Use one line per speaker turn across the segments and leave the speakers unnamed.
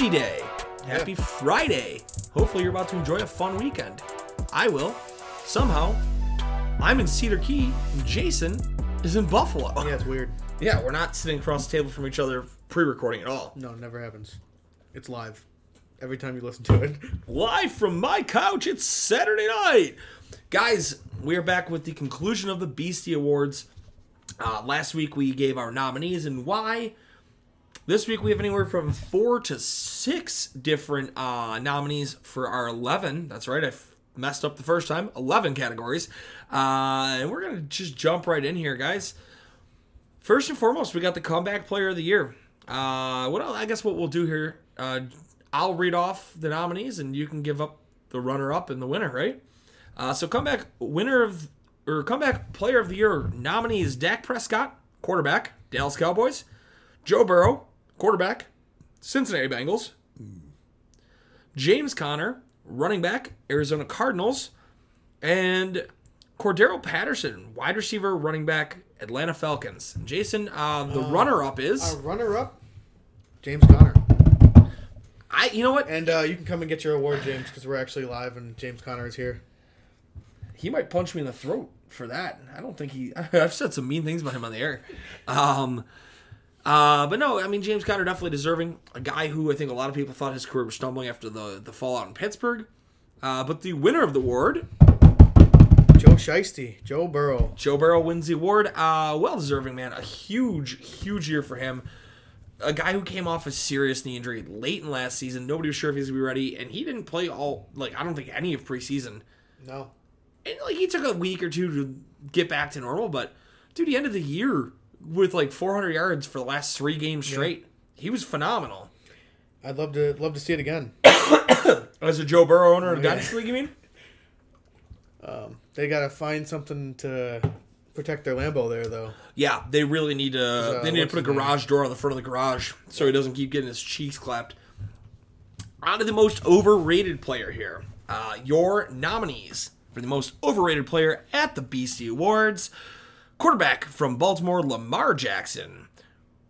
Happy Beastie Day. Happy Friday. Hopefully, you're about to enjoy a fun weekend. I will. Somehow, I'm in Cedar Key. and Jason is in Buffalo.
Yeah, it's weird.
Yeah, we're not sitting across the table from each other pre recording at all.
No, it never happens. It's live. Every time you listen to it.
Live from my couch, it's Saturday night. Guys, we are back with the conclusion of the Beastie Awards. Uh, last week we gave our nominees and why. This week we have anywhere from four to six different uh, nominees for our 11. That's right, I f- messed up the first time. 11 categories. Uh, and we're going to just jump right in here, guys. First and foremost, we got the comeback player of the year. Uh, what I guess what we'll do here, uh, I'll read off the nominees and you can give up the runner up and the winner, right? Uh, so comeback winner of or comeback player of the year nominees Dak Prescott, quarterback, Dallas Cowboys, Joe Burrow, quarterback, Cincinnati Bengals, James Conner, running back, Arizona Cardinals, and Cordarrelle Patterson, wide receiver, running back, Atlanta Falcons. Jason, uh, the runner-up is
Our runner up, James Conner.
I. You know what?
And uh, you can come and get your award, James, because we're actually live and James Conner is here.
He might punch me in the throat for that. I don't think he. I've said some mean things about him on the air. Um, uh, but no, I mean James Conner definitely deserving. A guy who I think a lot of people thought his career was stumbling after the the fallout in Pittsburgh. Uh, but the winner of the award,
Joe Shiesty, Joe Burrow.
Joe Burrow wins the award. Uh, well deserving, man. A huge, huge year for him. A guy who came off a serious knee injury late in last season. Nobody was sure if he was gonna be ready, and he didn't play all like I don't think any of preseason.
No.
And like he took a week or two to get back to normal, but dude, he ended the year with like 400 yards for the last three games straight. He was phenomenal.
I'd love to love to see it again.
As a Joe Burrow owner of
yeah.
Dynasty League, you mean?
They got to find something to protect their Lambo there, though.
Yeah, they really need to.
uh,
they need to put a
name?
garage door on the front of the garage so he doesn't keep getting his cheeks clapped. On to the most overrated player here. Uh, your nominees for the most overrated player at the Beastie Awards: quarterback from Baltimore, Lamar Jackson.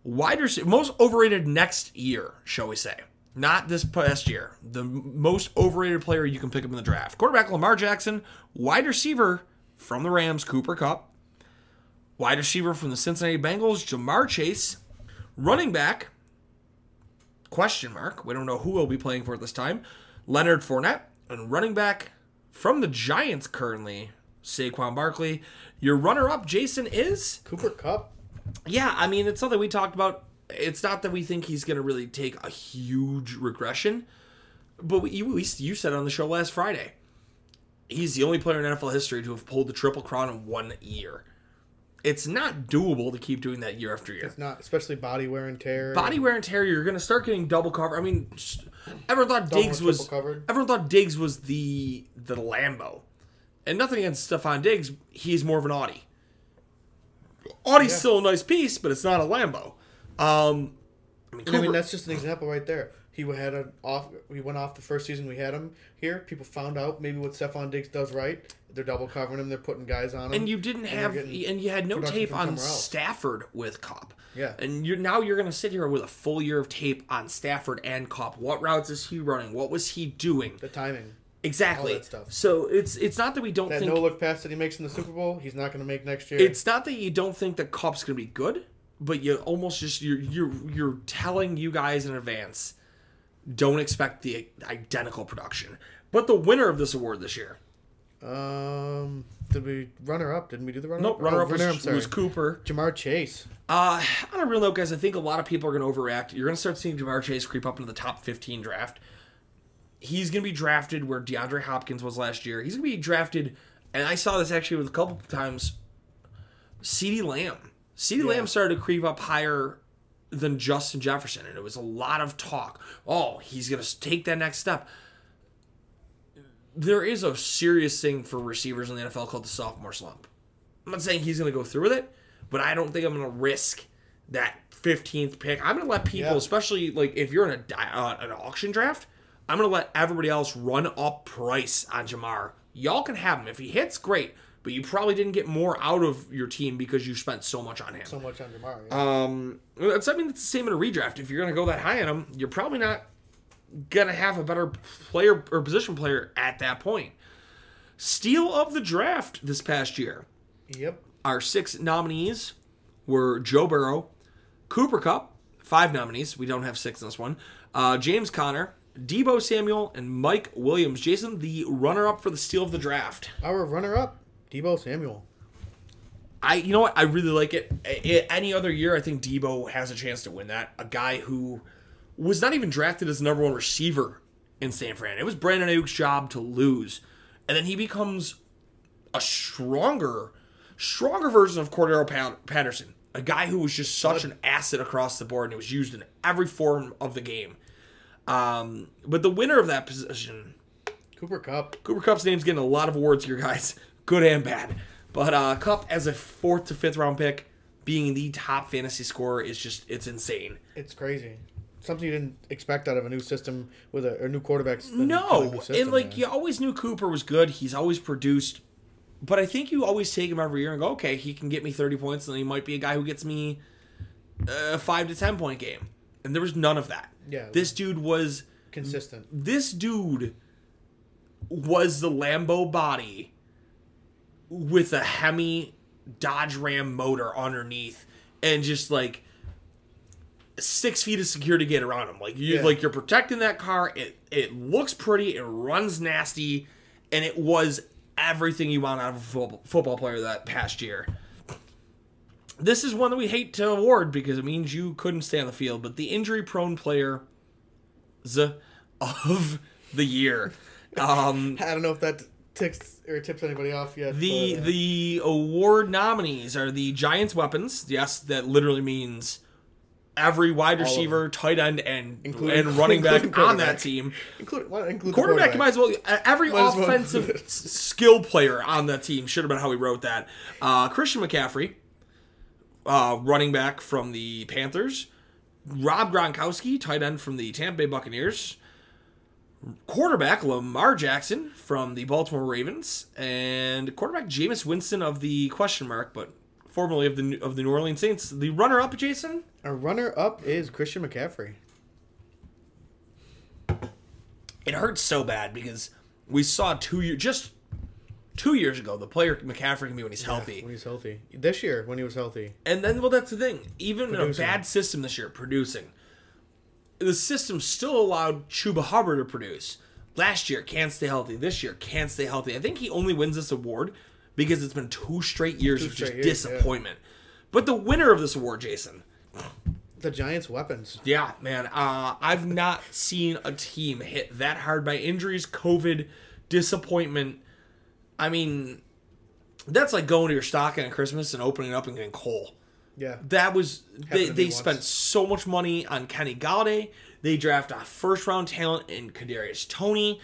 Wide receiver, most overrated next year, shall we say? Not this past year. The most overrated player you can pick up in the draft. Quarterback Lamar Jackson. Wide receiver from the Rams, Cooper Kupp. Wide receiver from the Cincinnati Bengals, Ja'Marr Chase. Running back, question mark. We don't know who will be playing for at this time. Leonard Fournette. And running back from the Giants currently, Saquon Barkley. Your runner up, Jason, is?
Cooper Kupp.
Yeah, I mean, it's something we talked about. It's not that we think he's going to really take a huge regression, but we, you, we, you said on the show last Friday, he's the only player in NFL history to have pulled the Triple Crown in one year. It's not doable to keep doing that year after year.
It's not, especially body wear and tear.
Body wear and tear, you're going to start getting double cover. I mean, everyone thought
Double
Diggs was
covered.
everyone thought Diggs was the the Lambo, and nothing against Stefon Diggs. He's more of an Audi. Audi's
Yeah.
still a nice piece, but it's not a Lambo. Um, I mean,
And I mean, that's just an example right there. He had a off. We went off the first season we had him here. People found out maybe what Stefon Diggs does right. They're double covering him. They're putting guys on him.
and you didn't
they're
have, and you had no tape on. Stafford with Kupp.
Yeah.
and you're now you're gonna sit here with a full year of tape on Stafford and Kupp. What routes is he running? What was he doing?
the timing.
Exactly.
all that stuff.
So it's it's not that we don't
That
think
no look pass that he makes in the Super Bowl, he's not going to make next year.
it's not that you don't think that Kupp's gonna be good, but you almost just you're you're you're telling you guys in advance, don't expect the identical production. But the winner of this award this year,
um, did we runner up? Didn't we do the runner
nope,
up?
runner up
oh, winner, I'm
was,
sorry.
was Cooper.
Ja'Marr Chase.
Uh, on a real note, guys, I think a lot of people are going to overreact. You're going to start seeing Ja'Marr Chase creep up into the top 15 draft. He's going to be drafted where DeAndre Hopkins was last year. He's going to be drafted, and I saw this actually with a couple times. CeeDee Lamb. CeeDee Lamb started to creep up higher than Justin Jefferson, and it was a lot of talk. Oh, he's going to take that next step. There is a serious thing for receivers in the NFL called the sophomore slump. I'm not saying he's going to go through with it, but I don't think I'm going to risk that 15th pick. I'm going to let people,
Yeah.
especially like if you're in a uh, an auction draft, I'm going to let everybody else run up price on Ja'Marr. Y'all can have him if he hits, great. But you probably didn't get more out of your team because you spent so much on him.
So much on Ja'Marr. Yeah.
Um, it's, I mean, it's the same in a redraft. If you're going to go that high on him, you're probably not going to have a better player or position player at that point. Steal of the draft this past year.
yep.
Our six nominees were Joe Burrow, Cooper Kupp, five nominees. We don't have six in this one. Uh, James Conner, Deebo Samuel, and Mike Williams. Jason, the runner up for the steal of the draft.
Our runner-up, Deebo Samuel.
I, you know what? I really like it. I- I- Any other year, I think Debo has a chance to win that. A guy who was not even drafted as the number one receiver in San Fran. It was Brandon Aiyuk's job to lose, and then he becomes a stronger, stronger version of Cordarrelle Patterson. A guy who was just such an asset across the board and it was used in every form of the game. Um, but the winner of that position,
Cooper Kupp.
Cooper Kupp's name's getting a lot of awards here, guys, good and bad. But uh, Kupp as a fourth to fifth round pick, being the top fantasy scorer is just it's insane.
It's crazy. Something you didn't expect out of a new system with a, a new quarterback.
No,
new
and like
man.
you always knew Cooper was good. He's always produced, but I think you always take him every year and go, okay, he can get me thirty points, and he might be a guy who gets me a five to ten point game. And there was none of that.
Yeah.
this dude was
consistent.
this dude was the Lambo body with a Hemi Dodge Ram motor underneath and just like six feet of security gate around him. Like you
Yeah.
like you're protecting that car. It it looks pretty, it runs nasty, and it was everything you want out of a football, football player that past year. This is one that we hate to award because it means you couldn't stay on the field, but the injury prone player of the year. Um,
I don't know if that ticks or tips anybody off yet.
the
but, uh,
the award nominees are the Giants weapons. Yes, that literally means every wide receiver, tight end, and
Including-
and running back on that team.
include, not include the
Quarterback, might as well. Every
Might well
offensive s- skill player on that team should have been how he wrote that. Uh, Christian McCaffrey, uh, running back from the Panthers. Rob Gronkowski, tight end from the Tampa Bay Buccaneers. Quarterback Lamar Jackson from the Baltimore Ravens, and quarterback Jameis Winston of the question mark, but formerly of the of the New Orleans Saints. The runner-up, Jason.
Our runner up is Christian McCaffrey.
it hurts so bad because we saw two years just two years ago the player McCaffrey can be when he's healthy,
When he's healthy. This year, when he was healthy.
and then well that's the thing. Even in a bad system this year, producing, the system still allowed Chuba Hubbard to produce. Last year can't stay healthy. This year can't stay healthy. I think he only wins this award because it's been two straight years of
straight
just
years, yeah.
disappointment. But the winner of this award, Jason,
The Giants' weapons.
Yeah, man. Uh, I've not seen a team hit that hard by injuries, COVID, disappointment. I mean, that's like going to your stocking at Christmas and opening it up and getting coal.
Yeah.
That was they,
me
they
once.
spent so much money on Kenny Golladay. They draft a first round talent in Kadarius Toney.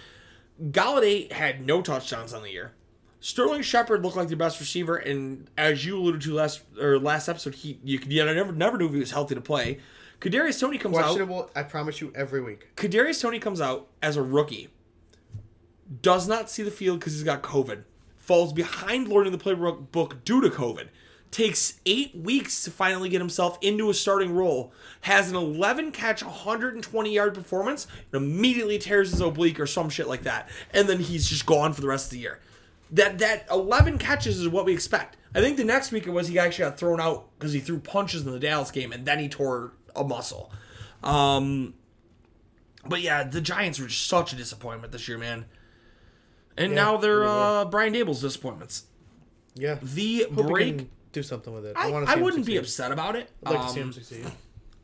Golladay had no touchdowns on the year. Sterling Shepard looked like the best receiver, and as you alluded to last or last episode, he you could yeah, I never never knew if he was healthy to play. Kadarius Toney comes out.
Questionable, I promise you, every week.
Kadarius Toney comes out as a rookie, does not see the field because he's got COVID, falls behind learning the playbook book due to COVID, takes eight weeks to finally get himself into a starting role, has an 11 catch, 120 yard performance, and immediately tears his oblique or some shit like that, and then he's just gone for the rest of the year. That that 11 catches is what we expect. I think the next week it was he actually got thrown out because he threw punches in the Dallas game and then he tore a muscle. Um, but yeah, the Giants were just such a disappointment this year, man. And
Yeah,
now they're uh, Brian Daboll's disappointments.
Yeah.
The
Hope
break.
do something with it.
I,
I, want to
I wouldn't be upset about it.
I'd like to see
Um,
him succeed.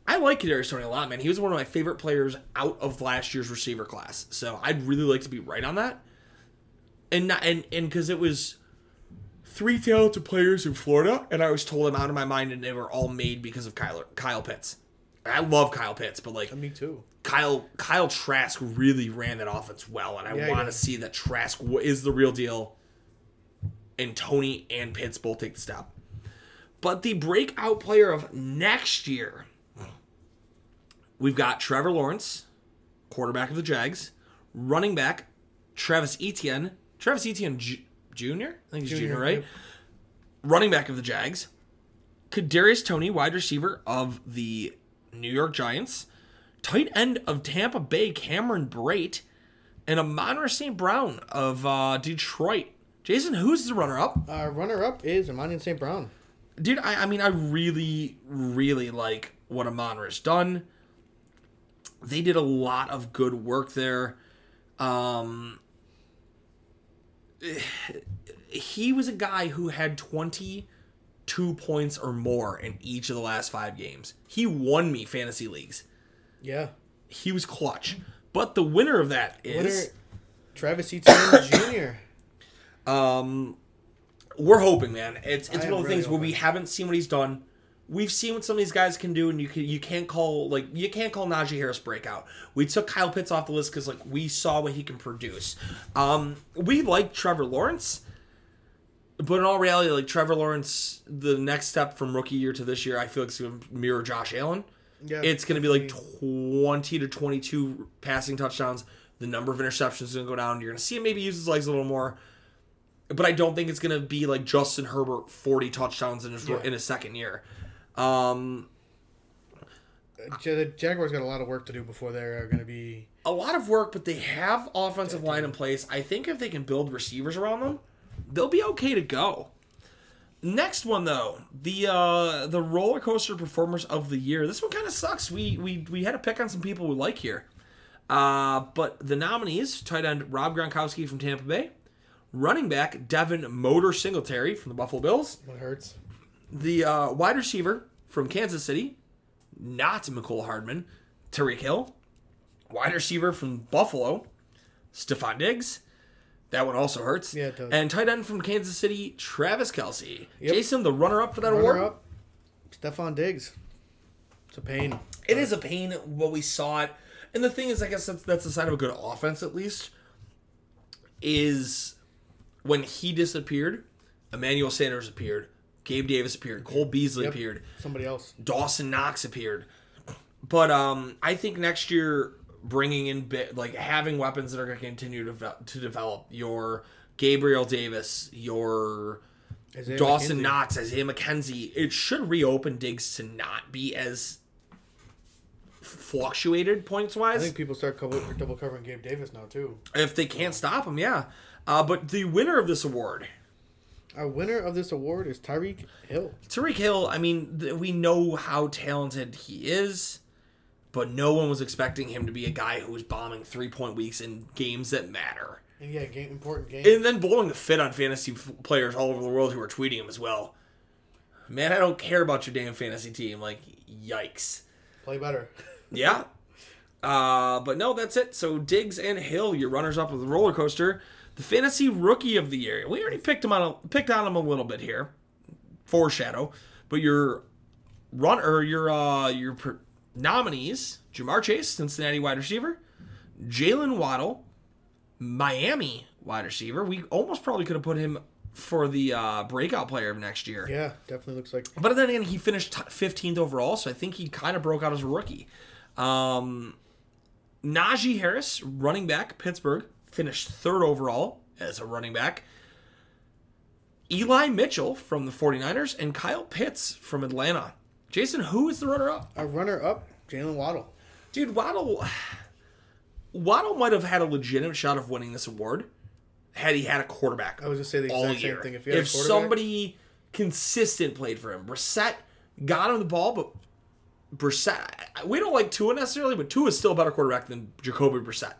I like Kadarius Toney a lot, man. He was one of my favorite players out of last year's receiver class. So I'd really like to be right on that. And not, and and because it was three talented players in Florida, and I was told them out of my mind, and they were all made because of Kyle Kyle Pitts. I love Kyle Pitts, but like
Me too.
Kyle Kyle Trask really ran that offense well, and I
Yeah, he
want to
did.
see that Trask is the real deal, and Toney and Pitts both take the step. But the breakout player of next year, we've got Trevor Lawrence, quarterback of the Jags, running back Travis Etienne, Travis Etienne J- Jr. I think he's junior,
Junior,
right?
yep.
Running back of the Jags, Kadarius Toney, wide receiver of the New York Giants, tight end of Tampa Bay, Cameron Brate, and Amon St. Brown of uh, Detroit. Jason, who's the runner-up?
Uh, runner up is Amon-Ra St. Brown.
Dude, I, I mean, I really, really like what Amon-Ra's done. They did a lot of good work there. Um, he was a guy who had 22 points or more in each of the last five games. He won me fantasy leagues.
Yeah.
He was clutch. But the winner of that
Winner. Travis Etienne Jr.
Um, we're hoping, man. It's it's
I
one of the things
really
where we haven't seen what he's done. We've seen what some of these guys can do, and you can you can't call like you can't call Najee Harris breakout. We took Kyle Pitts off the list because like we saw what he can produce. Um, we like Trevor Lawrence, but in all reality, like Trevor Lawrence, the next step from rookie year to this year, I feel like it's going to mirror Josh Allen.
Yeah,
it's going to be like twenty to twenty-two passing touchdowns. The number of interceptions is going to go down. You're going to see him maybe use his legs a little more but I don't think it's gonna be like Justin Herbert forty touchdowns in his
Yeah.
in his second year. Um,
The Jaguars got a lot of work to do before they're going to be.
a lot of work, but they have offensive line in place. I think if they can build receivers around them, they'll be okay to go. Next one though, the uh the roller coaster performers of the year. This one kind of sucks. We we we had to pick on some people we like here. Uh, but the nominees: tight end Rob Gronkowski from Tampa Bay, running back Devin Motor Singletary from the Buffalo Bills,
What hurts?
the uh, wide receiver from Kansas City, not Mecole Hardman, Tyreek Hill, wide receiver from Buffalo, Stefon Diggs. That one also hurts.
Yeah, it does.
And tight end from Kansas City, Travis Kelce.
Yep.
Jason, the runner-up for that award.
Runner up, Stefon Diggs. It's a pain.
It is a pain when we saw it, and the thing is, I guess that's that's the sign of a good offense at least. Is when he disappeared, Emmanuel Sanders appeared, Gabe Davis appeared, Cole Beasley
Yep.
appered.
Somebody else.
Dawson Knox appeared. But um, I think next year bringing in bit like having weapons that are going to continue to develop, to develop your Gabriel Davis, your
Isaiah
Dawson
McKenzie.
Knox, Isaiah McKenzie, it should reopen Diggs to not be as fluctuated points wise.
I think people start cover, double covering Gabe Davis now too.
If they can't stop him, yeah. Uh, but the winner of this award,
Our winner of this award is Tyreek Hill.
Tyreek Hill, I mean, th- we know how talented he is, but no one was expecting him to be a guy who was bombing three point weeks in games that matter.
And yeah, game important game.
And then blowing the fit on fantasy f- players all over the world who are tweeting him as well. Man, I don't care about your damn fantasy team. Like, yikes.
Play better.
Yeah. Uh, but no, that's it. So Diggs and Hill, your runners up of the roller coaster. The fantasy rookie of the year. We already picked him on a, picked on him a little bit here. Foreshadow. But your run or your uh your nominees, Ja'Marr Chase, Cincinnati wide receiver, Jalen Waddle, Miami wide receiver. We almost probably could have put him for the uh, breakout player of next year.
Yeah, definitely looks like.
But then again, he finished t- 15th overall, so I think he kind of broke out as a rookie. Um, Najee Harris, running back, Pittsburgh, finished third overall as a running back. Eli Mitchell from the 49ers and Kyle Pitts from Atlanta. Jason, who is the runner up?
A runner up, Jalen Waddle.
Dude, Waddle Waddle might have had a legitimate shot of winning this award had he had a quarterback.
I was gonna say the exact same
year.
thing. If you had a
if somebody consistent played for him, Brissett got him the ball, but Brissett, we don't like Tua necessarily, but Tua is still a better quarterback than Jacoby Brissett.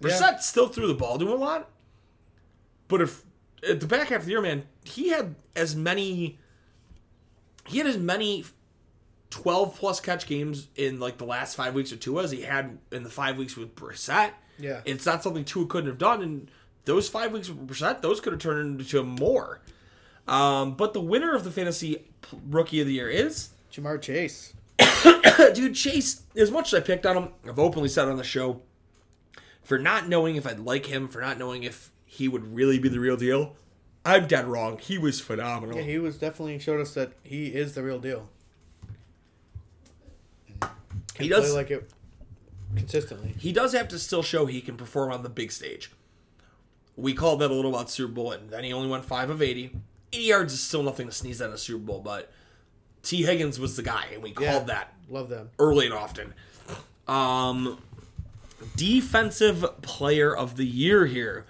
Brissett
Yeah.
still threw the ball to him a lot, but if at the back half of the year, man, he had as many, he had as many 12 plus catch games in like the last five weeks of Tua as he had in the five weeks with Brissett.
Yeah.
It's not something Tua couldn't have done. And those five weeks with Brissett, those could have turned into more. Um, but the winner of the fantasy rookie of the year is
Ja'Marr Chase.
dude Chase. As much as I picked on him, I've openly said on the show for not knowing if I'd like him, for not knowing if he would really be the real deal. I'm dead wrong. He was phenomenal.
Yeah, he was definitely showed us that he is the real deal.
He
Play
does
like it consistently.
he does have to still show he can perform on the big stage. We called that a little about Super Bowl, and then he only went five of 80. 80 yards is still nothing to sneeze at in a Super Bowl, but Tee Higgins was the guy, and we called
Yeah.
that
Love them.
early and often. Um, defensive player of the year here.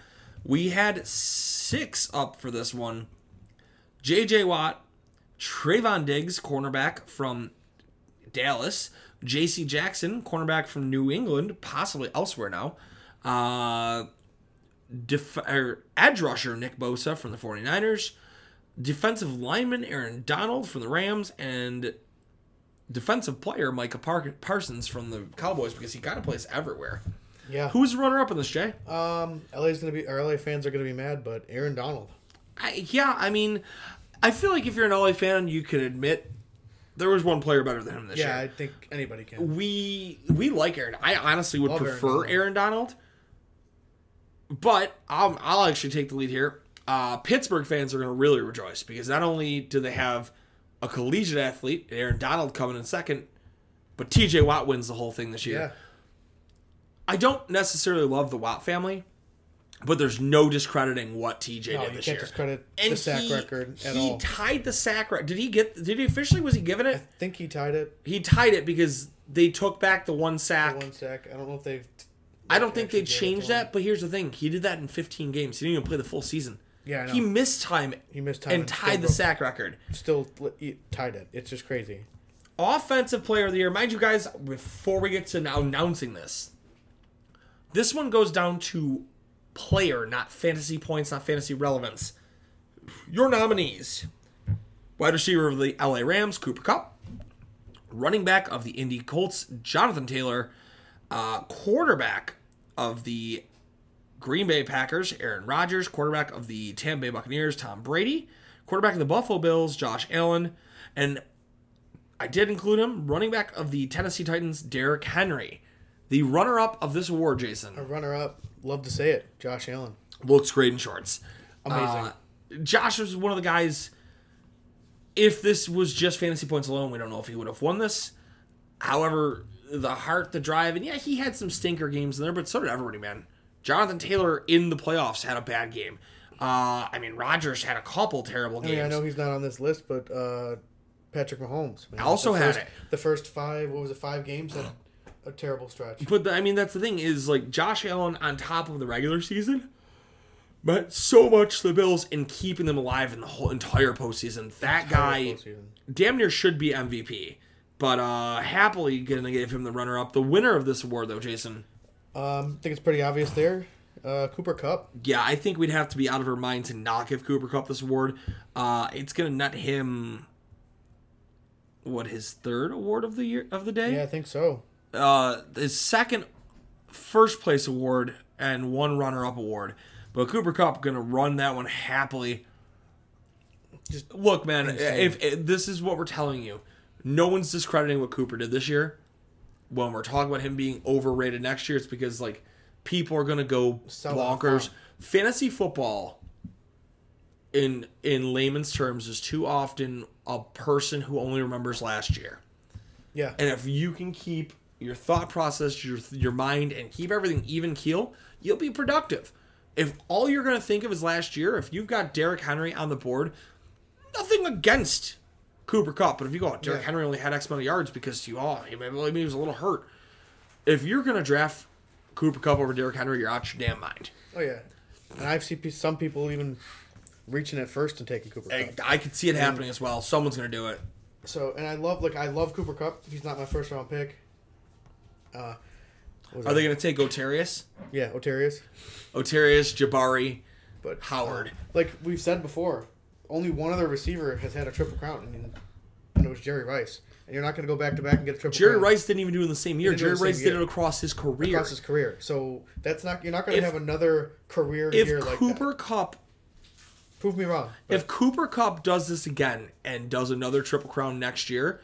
We had six up for this one. J.J. Watt, Trevon Diggs, cornerback from Dallas, J.C. Jackson, cornerback from New England, possibly elsewhere now. Uh, def- er, edge rusher Nick Bosa from the 49ers, defensive lineman Aaron Donald from the Rams, and defensive player Micah Par- Parsons from the Cowboys because he kind of plays everywhere.
Yeah.
Who's the runner up in this, Jay?
Um, LA's gonna be. LA fans are gonna be mad, but Aaron Donald.
I, yeah, I mean, I feel like if you're an LA fan, you can admit there was one player better than him this year.
Yeah, I think anybody can.
We we like Aaron. I honestly would
Love Aaron
prefer
Donald.
Aaron Donald, but I'll, I'll actually take the lead here. Uh, Pittsburgh fans are going to really rejoice because not only do they have a collegiate athlete, Aaron Donald, coming in second, but TJ Watt wins the whole thing this year.
Yeah.
I don't necessarily love the Watt family, but there's no discrediting what TJ
No,
did
you
this
can't
year.
discredit
and
the sack
he,
record at
he
all.
tied the sack record. Did he get? Did he officially? Was he given it?
I think he tied it.
He tied it because they took back the one sack.
One sack. I don't know if they've.
I don't think they
actually gave it
changed that. But here's the thing: he did that in 15 games. He didn't even play the full season.
Yeah, I know.
He missed time.
He missed time
and
and
tied the
broke-
sack record.
Still he tied it. It's just crazy.
Offensive player of the year, mind you guys. Before we get to now announcing this, this one goes down to player, not fantasy points, not fantasy relevance. Your nominees: wide receiver of the LA Rams, Cooper Kupp; running back of the Indy Colts, Jonathan Taylor; uh, quarterback of the Green Bay Packers, Aaron Rodgers, quarterback of the Tampa Bay Buccaneers, Tom Brady, quarterback of the Buffalo Bills, Josh Allen, and I did include him, running back of the Tennessee Titans, Derrick Henry. The runner up of this award, Jason,
A runner up. Love to say it. Josh Allen.
looks great in shorts.
Amazing.
Uh, Josh was one of the guys. If this was just fantasy points alone, we don't know if he would have won this. However, the heart, the drive, and yeah, he had some stinker games in there, but so did everybody, man. Jonathan Taylor in the playoffs had a bad game. Uh, I mean, Rodgers had a couple terrible
I
games.
mean, I know he's not on this list, but uh, Patrick Mahomes. man.
Also had
first,
it.
The first five, what was it, five games? Had a terrible stretch.
But the, I mean, that's the thing is like Josh Allen on top of the regular season meant so much to the Bills in keeping them alive in the whole entire postseason. That guy
Postseason.
damn near should be MVP. But uh happily gonna give him the runner up. The winner of this award though, Jason.
Um, I think it's pretty obvious there. Uh, Cooper Kupp.
Yeah, I think we'd have to be out of our mind to not give Cooper Kupp this award. Uh it's gonna net him what his third award of the year of the day?
Yeah, I think so.
Uh, his second first place award and one runner up award. But Cooper Kupp gonna run that one happily.
Just
Look, man, if, if this is what we're telling you, no one's discrediting what Cooper did this year. When we're talking about him being overrated next year, it's because like people are gonna go
off,
bonkers. Fantasy football, in in layman's terms, is too often a person who only remembers last year.
Yeah.
And if you can keep your thought process, your your mind, and keep everything even keel, you'll be productive. If all you're going to think of is last year, if you've got Derrick Henry on the board, nothing against Cooper Kupp, but if you go, oh, Derrick
Yeah.
Henry only had X amount of yards because you, oh, he maybe, he was a little hurt. If you're going to draft Cooper Kupp over Derrick Henry, you're out your damn mind.
Oh yeah. And I've seen some people even reaching at first and taking Cooper Kupp.
I could see it happening as well. Someone's going to do it.
So and I love like I love Cooper Kupp. He's not my first round pick. Uh,
Are they going to take Otarius?
Yeah, Otarius.
Otarius, Jabari,
But
Howard.
uh, like we've said before, only one other receiver has had a triple crown, and, and it was Jerry Rice, and you're not going to go back to back and get a triple. Crown.
Jerry
crown
Rice didn't even do it in the same year.
didn't do it
Jerry Rice did it across his career.
across his career. So that's not you're not going to have another career
if
year like
Cooper. Kupp
Prove me wrong. but-
if Cooper Kupp does this again and does another triple crown next year,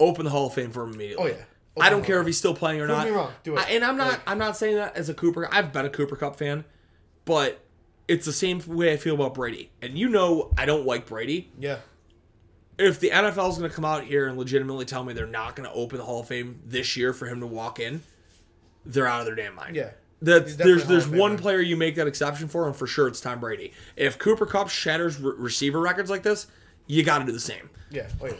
open the Hall of Fame for him immediately.
Oh, yeah.
I don't care if he's still playing or
Prove
not.
me wrong. Do it.
I- and I'm not
Like-
I'm not saying that as a Cooper. I've been a Cooper Kupp fan, but it's the same way I feel about Brady. And you know I don't like Brady.
yeah,
If the NFL is going to come out here and legitimately tell me they're not going to open the Hall of Fame this year for him to walk in, they're out of their damn mind.
Yeah.
That's, there's there's one player you make that exception for, and for sure it's Tom Brady. If Cooper Kupp shatters re- receiver records like this, you got to do the same.
yeah, oh yeah.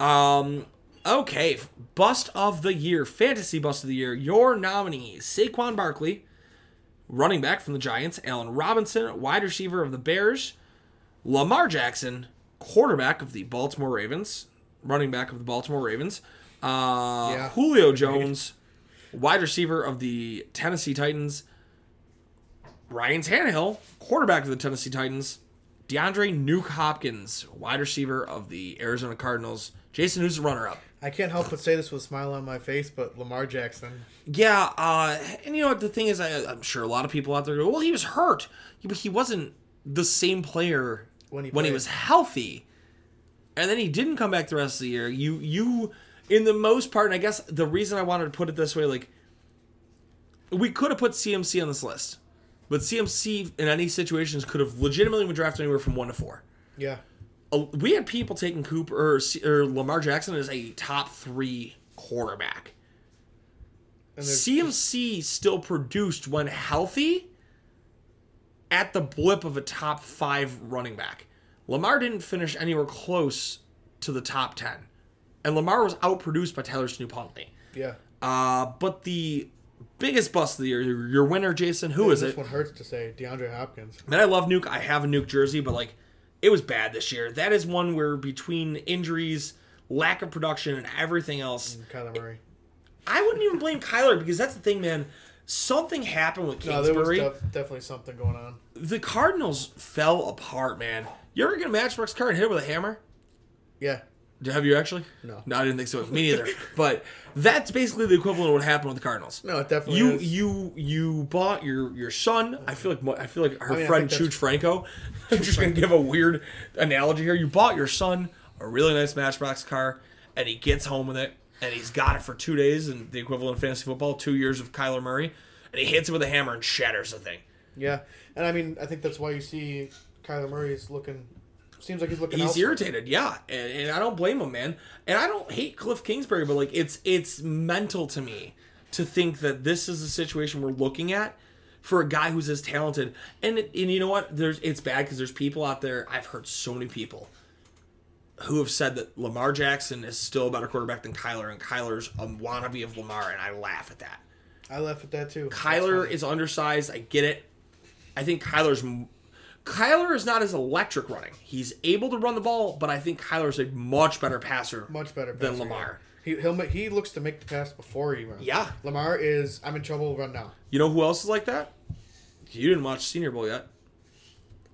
Um. Okay, bust of the year, fantasy bust of the year. Your nominees: Saquon Barkley, running back from the Giants; Allen Robinson, wide receiver of the Bears; Lamar Jackson, quarterback of the Baltimore Ravens, running back of the Baltimore Ravens; uh,
Yeah.
Julio Jones, wide receiver of the Tennessee Titans; Ryan Tannehill, quarterback of the Tennessee Titans; DeAndre Nuke Hopkins, wide receiver of the Arizona Cardinals. Jason, who's the runner-up?
I can't help but say this with a smile on my face, but Lamar Jackson.
Yeah, uh, and you know what the thing is, I, I'm sure a lot of people out there go, "Well, he was hurt, he, he wasn't the same player
When he
when he was healthy." And then he didn't come back the rest of the year. You, you, in the most part, and I guess the reason I wanted to put it this way, like, we could have put CMC on this list, but CMC in any situations could have legitimately been drafted anywhere from one to four.
Yeah,
We had people taking Cooper or, or Lamar Jackson as a top three quarterback. CMC still produced when healthy at the blip of a top five running back. Lamar didn't finish anywhere close to the top 10. And Lamar was outproduced by Tyler Snoop Huntley.
yeah.
Uh, but the biggest bust of the year, your winner, Jason, who is
this
it?
This one hurts to say DeAndre Hopkins.
Man, I love Nuke. I have a Nuke jersey, but like, it was bad this year. That is one where between injuries, lack of production, and everything else, mm,
Kyler Murray.
I wouldn't even blame Kyler because that's the thing, man. Something happened with
No, there was def- definitely something going on.
the Cardinals fell apart, man. You ever get a Matchbox card and hit it with a hammer?
Yeah,
Have you actually?
No.
No, I didn't think so. Me neither. but that's basically the equivalent of what happened with the Cardinals.
no, it definitely
You
is.
you you bought your your son. I feel like I feel like her
I mean,
friend Chooch Franco. I'm just gonna give a weird analogy here. You bought your son a really nice Matchbox car, and he gets home with it, and he's got it for two days, and the equivalent of fantasy football, two years of Kyler Murray, and he hits it with a hammer and shatters the thing.
Yeah, and I mean, I think that's why you see Kyler Murray is looking. Seems like he's looking.
He's
elsewhere.
irritated, yeah, and, and I don't blame him, man. And I don't hate Cliff Kingsbury, but like it's it's mental to me to think that this is the situation we're looking at for a guy who's as talented. And and you know what? There's it's bad because there's people out there. I've heard so many people who have said that Lamar Jackson is still a better quarterback than Kyler, and Kyler's a wannabe of Lamar, and I laugh at that.
I laugh at that too.
Kyler is undersized. I get it. I think Kyler's Kyler is not as electric running. He's able to run the ball, but I think Kyler's a much better passer.
much better
than Lamar.
yeah. He he'll, ma- he looks to make the pass before he runs.
Yeah.
Lamar is I'm in trouble. Run now.
You know who else is like that? You didn't watch Senior Bowl yet.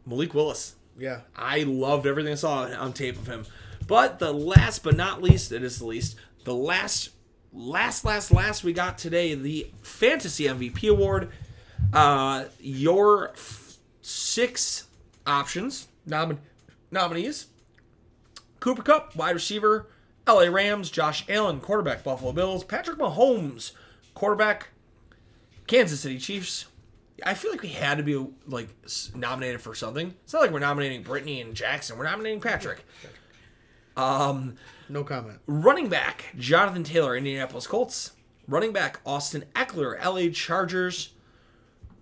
Malik Willis.
Yeah.
I loved everything I saw on tape of him. But the last but not least, it is the least, the last, last, last, last we got today, the Fantasy MVP Award. Uh, your f- six options, nomin- nominees Cooper Kupp, wide receiver, LA Rams, Josh Allen, quarterback, Buffalo Bills, Patrick Mahomes, quarterback, Kansas City Chiefs. I feel like we had to be like nominated for something. It's not like we're nominating Brittany and Jackson. We're nominating Patrick. Um,
No comment.
running back Jonathan Taylor, Indianapolis Colts. Running back Austin Ekeler, LA Chargers.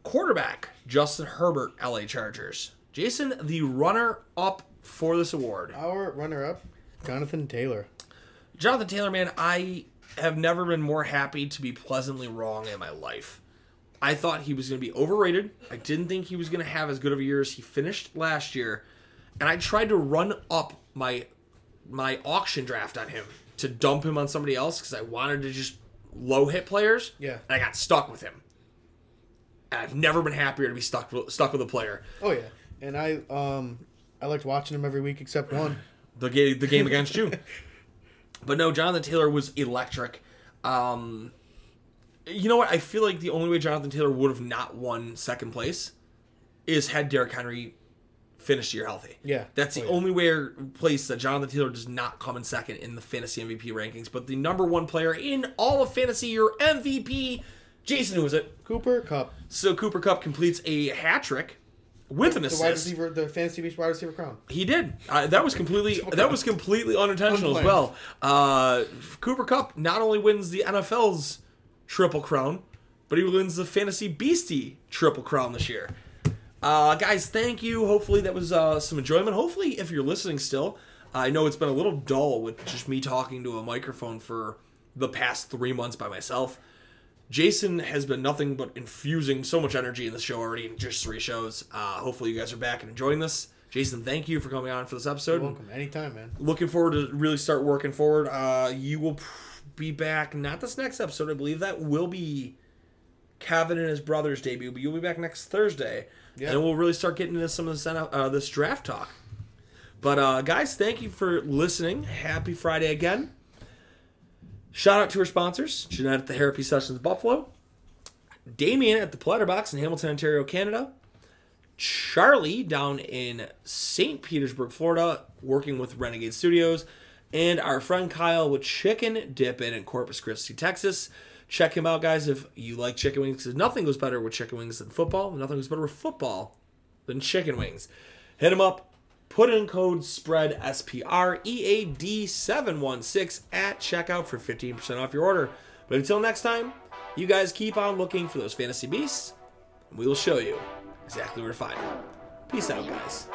Quarterback Justin Herbert, LA Chargers. Jason, the runner up for this award.
Our runner up, Jonathan Taylor.
Jonathan Taylor, man, I have never been more happy to be pleasantly wrong in my life. I thought he was going to be overrated. I didn't think he was going to have as good of a year as he finished last year, and I tried to run up my my auction draft on him to dump him on somebody else because I wanted to just low hit players.
Yeah.
and I got stuck with him. And I've never been happier to be stuck with, stuck with a player.
Oh yeah, and I um I liked watching him every week except one.
The game, the game against you. But no, Jonathan Taylor was electric. Um, you know what? I feel like the only way Jonathan Taylor would have not won second place is had Derrick Henry finished the year healthy.
Yeah.
That's the
Oh, yeah.
only way place that Jonathan Taylor does not come in second in the fantasy MVP rankings. But the number one player in all of fantasy, your MVP, Jason, who was it?
Cooper Kupp,
So Cooper Kupp completes a hat trick with an
the wide
assist.
receiver, the fantasy beast wide receiver crown.
He did. Uh, that was completely that was completely unintentional as well. Uh, Cooper Kupp not only wins the NFL's triple crown, but he wins the fantasy beastie triple crown this year. Uh, guys, thank you. Hopefully that was uh, some enjoyment. Hopefully, if you're listening still, I know it's been a little dull with just me talking to a microphone for the past three months by myself. Jason has been nothing but infusing so much energy in the show already in just three shows. Uh, hopefully, you guys are back and enjoying this. Jason, thank you for coming on for this episode.
Welcome anytime, man.
Looking forward to really start working forward. Uh, you will be back not this next episode. I believe that will be Kevin and his brother's debut, but you'll be back next Thursday,
Yeah.
and we'll really start getting into some of this uh, this draft talk. But uh, guys, thank you for listening. Happy Friday again. Shout out to our sponsors: Jeanette at the Therapy Sessions Buffalo, Damien at the Platterbox in Hamilton, Ontario, Canada, Charlie down in St. Petersburg, Florida, working with Renegade Studios, and our friend Kyle with Chicken Dippin' in Corpus Christi, Texas. Check him out, guys, if you like chicken wings, because nothing goes better with chicken wings than football. Nothing goes better with football than chicken wings. Hit him up. Put in code SPREAD, S P R E A D 716 at checkout for 15% off your order. But until next time, you guys keep on looking for those fantasy beasts, and we will show you exactly where to find them. Peace out, guys.